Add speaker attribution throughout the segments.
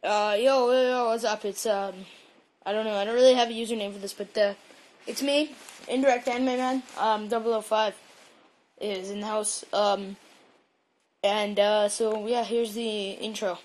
Speaker 1: Uh, yo, yo, yo, what's up? It's, um, I don't know, I don't really have a username for this, but, uh, it's me, Indirect Anime Man, um, 005 is in the house, um, and, uh, so, yeah, here's the intro.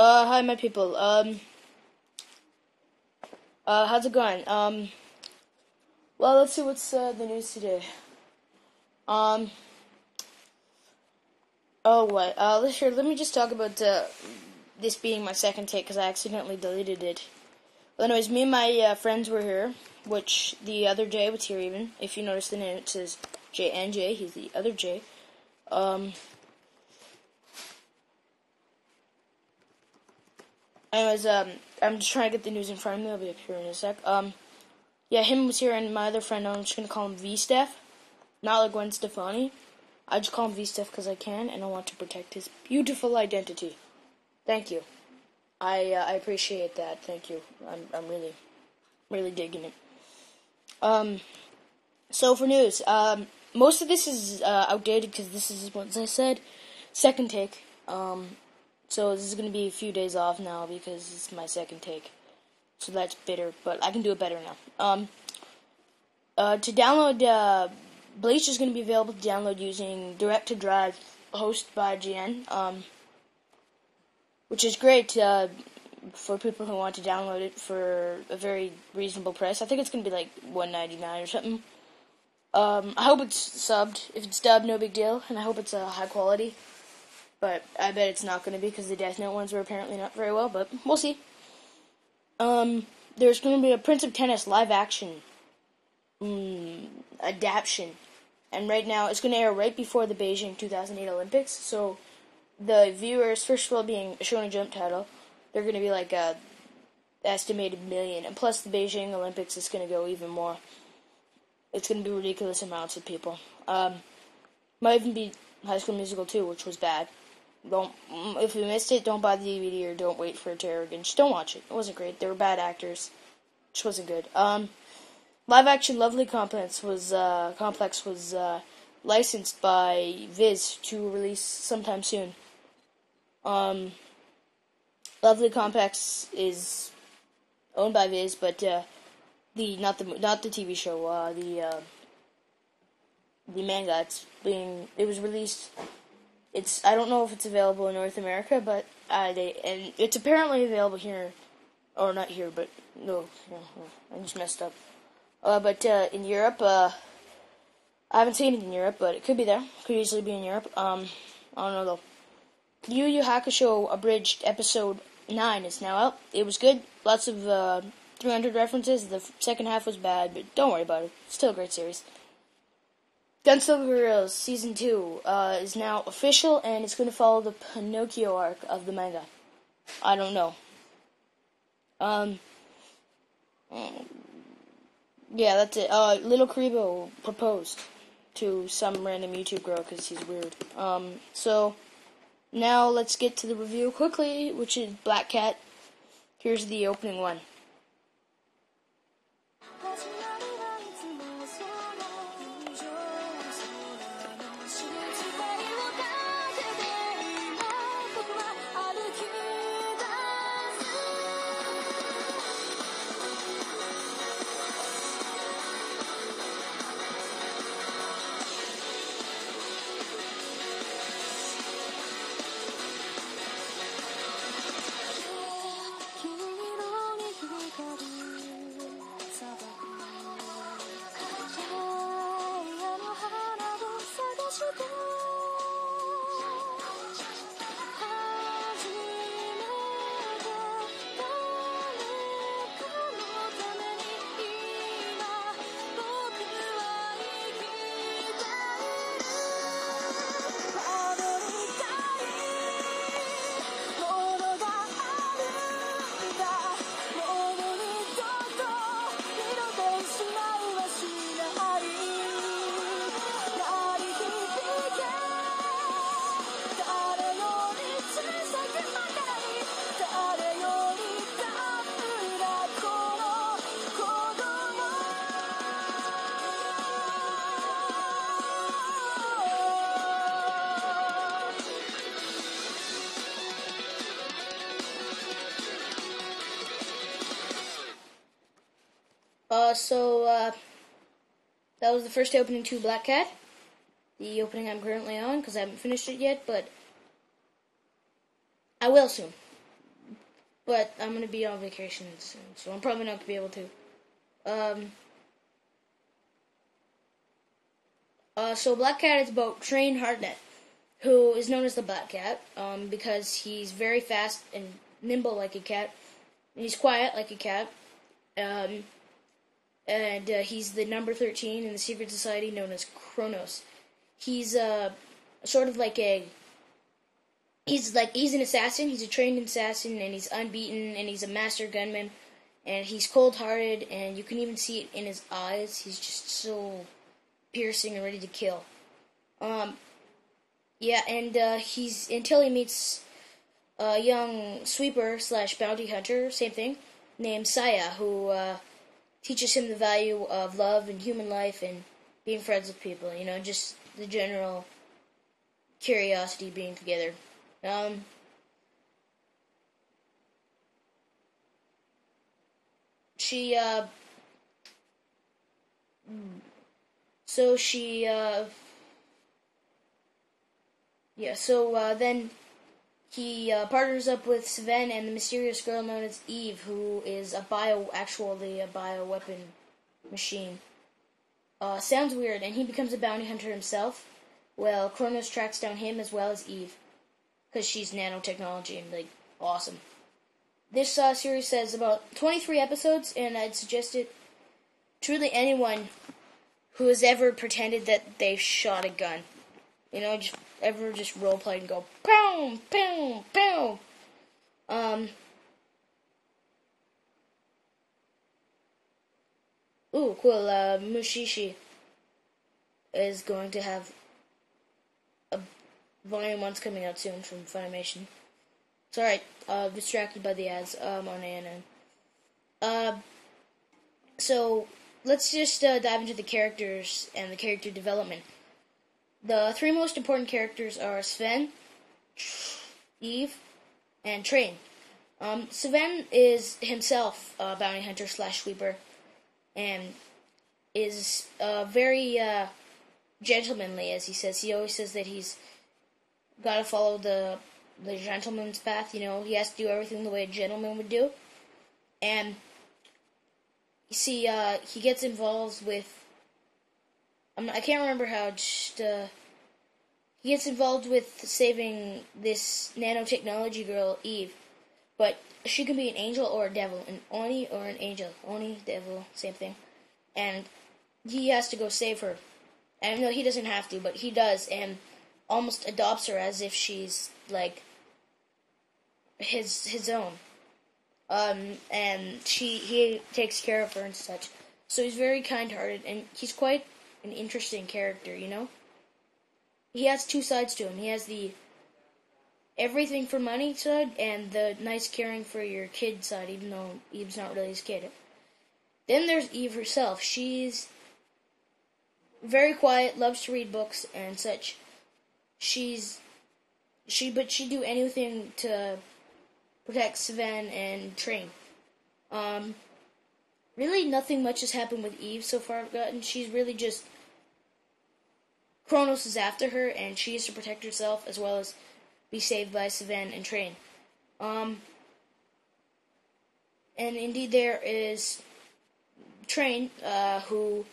Speaker 1: Uh, hi, my people. Um, uh, how's it going? Um, well, let's see what's uh, the news today. Um, oh, what? Uh, let's here. Let me just talk about uh, this being my second take because I accidentally deleted it. Well, anyways, me and my uh, friends were here, which the other J was here even. If you notice the name, it says J and J. He's the other J. Um. Anyways, um, I'm just trying to get the news in front of me. I'll be up here in a sec. Um, yeah, him was here, and my other friend, I'm just gonna call him V Steph, not like Gwen Stefani. I just call him V Steph because I can, and I want to protect his beautiful identity. Thank you. I uh, I appreciate that. Thank you. I'm I'm really, really digging it. Um, so for news, um, most of this is uh, outdated because this is, as I said, second take. Um, so this is gonna be a few days off now because it's my second take. So that's bitter, but I can do it better now. Um, uh, to download, uh, Bleach is gonna be available to download using Direct to Drive, hosted by IGN. Um, which is great uh, for people who want to download it for a very reasonable price. I think it's gonna be like one ninety nine or something. Um, I hope it's subbed. If it's dubbed, no big deal, and I hope it's uh, high quality. But I bet it's not going to be because the Death Note ones were apparently not very well. But we'll see. Um, there's going to be a Prince of Tennis live action mm, adaptation, and right now it's going to air right before the Beijing 2008 Olympics. So the viewers, first of all, being a Shonen Jump title, they're going to be like a estimated million, and plus the Beijing Olympics is going to go even more. It's going to be ridiculous amounts of people. Um, might even be High School Musical 2, which was bad. Don't mm, if you missed it, don't buy the DVD or don't wait for air again. Just don't watch it. It wasn't great. They were bad actors. Which wasn't good. Um, live action Lovely Complex was uh, Complex was uh, licensed by Viz to release sometime soon. Um, Lovely Complex is owned by Viz, but uh, the not the not the TV show, uh, the uh, the manga. It's being it was released. It's I don't know if it's available in North America, but uh, they and it's apparently available here, or not here, but no, I just messed up. Uh, but uh, in Europe, uh, I haven't seen it in Europe, but it could be there. Could easily be in Europe. Um, I don't know though. Yu Yu Hakusho abridged episode nine is now out. It was good. Lots of uh, 300 references. The second half was bad, but don't worry about it. It's still a great series. Gunslinger Girls season two uh, is now official, and it's going to follow the Pinocchio arc of the manga. I don't know. Um. Yeah, that's it. Uh, Little Kuriboh proposed to some random YouTube girl because he's weird. Um, so now let's get to the review quickly, which is Black Cat. Here's the opening one. So, uh, that was the first opening to Black Cat. The opening I'm currently on, because I haven't finished it yet, but I will soon. But I'm going to be on vacation soon, so I'm probably not going to be able to. Um, uh, so Black Cat is about Train Heartnet, who is known as the Black Cat, um, because he's very fast and nimble like a cat, and he's quiet like a cat. Um, and uh, he's the number 13 in the secret society known as Chronos. He's uh, sort of like a he's like he's an assassin. He's a trained assassin, and he's unbeaten, and he's a master gunman, and he's cold-hearted, and you can even see it in his eyes. He's just so piercing and ready to kill. Um, yeah, and uh, he's until he meets a young sweeper slash bounty hunter, same thing, named Saya, who uh, teaches him the value of love and human life and being friends with people. You know, just the general curiosity being together. Um, she, uh, so she, uh, yeah, so, uh, then he uh, partners up with Sven and the mysterious girl known as Eve, who is a bio, actually a bioweapon machine. Uh, sounds weird, and he becomes a bounty hunter himself. Well, Chronos tracks down him as well as Eve, because she's nanotechnology and like awesome. This uh, series says about 23 episodes, and I'd suggest it to really anyone who has ever pretended that they shot a gun. You know, just ever just role play and go boom, boom, boom. Um. Ooh, cool. Uh, Mushishi is going to have a volume one's coming out soon from Funimation. Alright. Uh, distracted by the ads um, on ANN. Uh, so let's just uh, dive into the characters and the character development. The three most important characters are Sven, Eve, and Train. Um, Sven is himself a bounty hunter slash sweeper, and is uh, very uh, gentlemanly, as he says. He always says that he's got to follow the the gentleman's path. You know, he has to do everything the way a gentleman would do, and you see, uh, he gets involved with. I'm I can't remember how. Just uh, he gets involved with saving this nanotechnology girl Eve, but she can be an angel or a devil, an oni or an angel, oni devil, same thing, and he has to go save her. And no, he doesn't have to, but he does, and almost adopts her as if she's like his his own um, and she he takes care of her and such. So he's very kind-hearted, and he's quite an interesting character. You know, he has two sides to him. He has the everything for money side and the nice caring for your kid side, even though Eve's not really his kid. Then there's Eve herself. She's very quiet, loves to read books and such. She's she but she'd do anything to protect Sven and train. Um really nothing much has happened with Eve so far I've gotten. She's really just Chronos is after her and she has to protect herself as well as be saved by Sven and train. Um and indeed there is Train, uh, who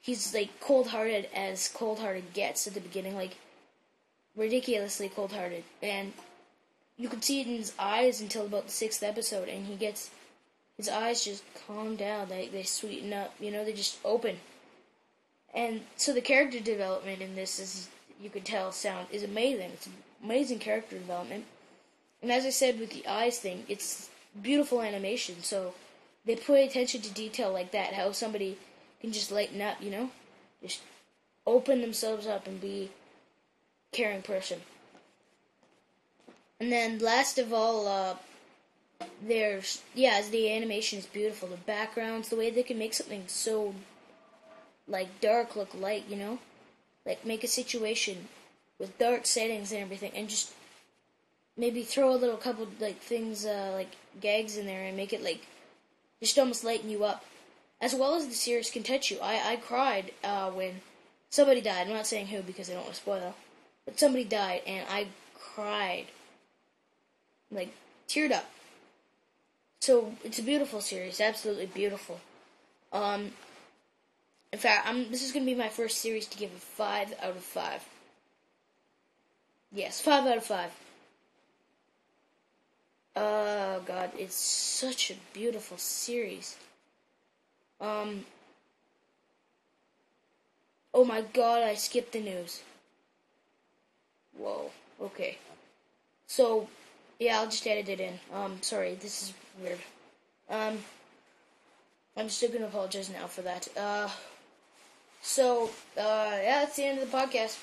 Speaker 1: he's like cold hearted as cold hearted gets at the beginning, like ridiculously cold hearted. And you can see it in his eyes until about the sixth episode, and he gets his eyes just calm down. They they sweeten up, you know, they just open. And so the character development in this is you can tell sound is amazing. It's amazing character development. And as I said with the eyes thing, it's beautiful animation, so they pay attention to detail like that, how somebody can just lighten up, you know? Just open themselves up and be caring person. And then last of all, uh, there's yeah, the animation is beautiful. The backgrounds, the way they can make something so like dark look light, you know, like make a situation with dark settings and everything, and just maybe throw a little couple like things uh, like gags in there and make it like just almost lighten you up, as well as the series can touch you. I I cried uh, when somebody died. I'm not saying who because I don't want to spoil, but somebody died and I cried, like teared up. So it's a beautiful series, absolutely beautiful. Um, in fact, I'm, this is going to be my first series to give a five out of five. Yes, five out of five. Oh god, it's such a beautiful series. Um. Oh my god, I skipped the news. Whoa. Okay. So, yeah, I'll just edit it in. Um, sorry, this is weird. Um, I'm still gonna apologize now for that. Uh, so, uh, yeah, that's the end of the podcast.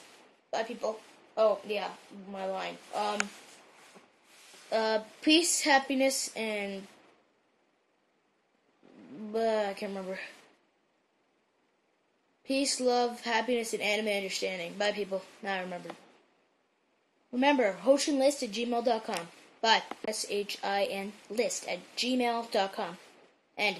Speaker 1: Bye, people. Oh, yeah, my line. Um, uh, peace, happiness, and uh, I can't remember. Peace, love, happiness, and anime understanding. Bye, people. Now I remember. Remember, hoshinlist at gmail.com. Bye. S H I N list at gmail.com. And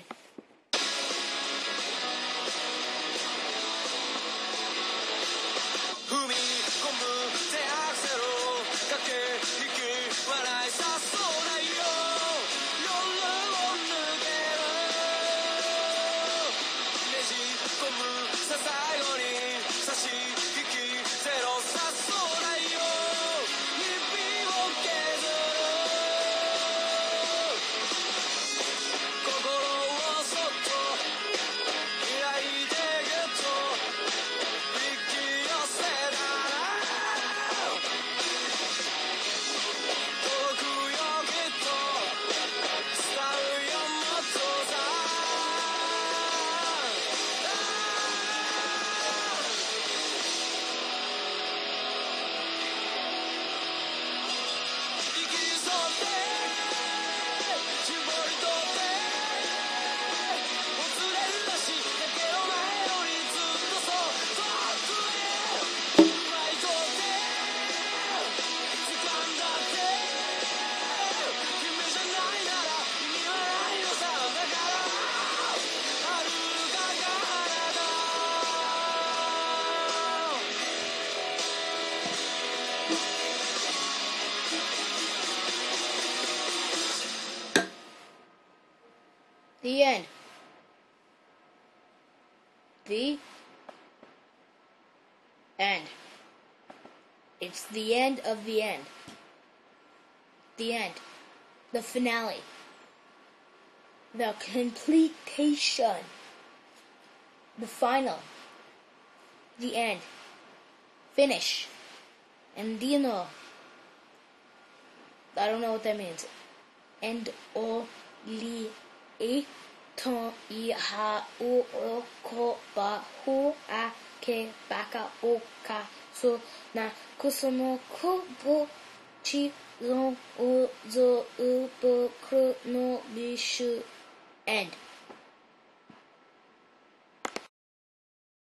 Speaker 1: the end. The end. It's the end of the end. The end. The finale. The completion. The final. The end. Finish. And you know? I don't know what that means. And o li i to i ha u ko ba hu a ke ba ka o ka su na kusumo ku bo chi zon o zo u bo no bi shu end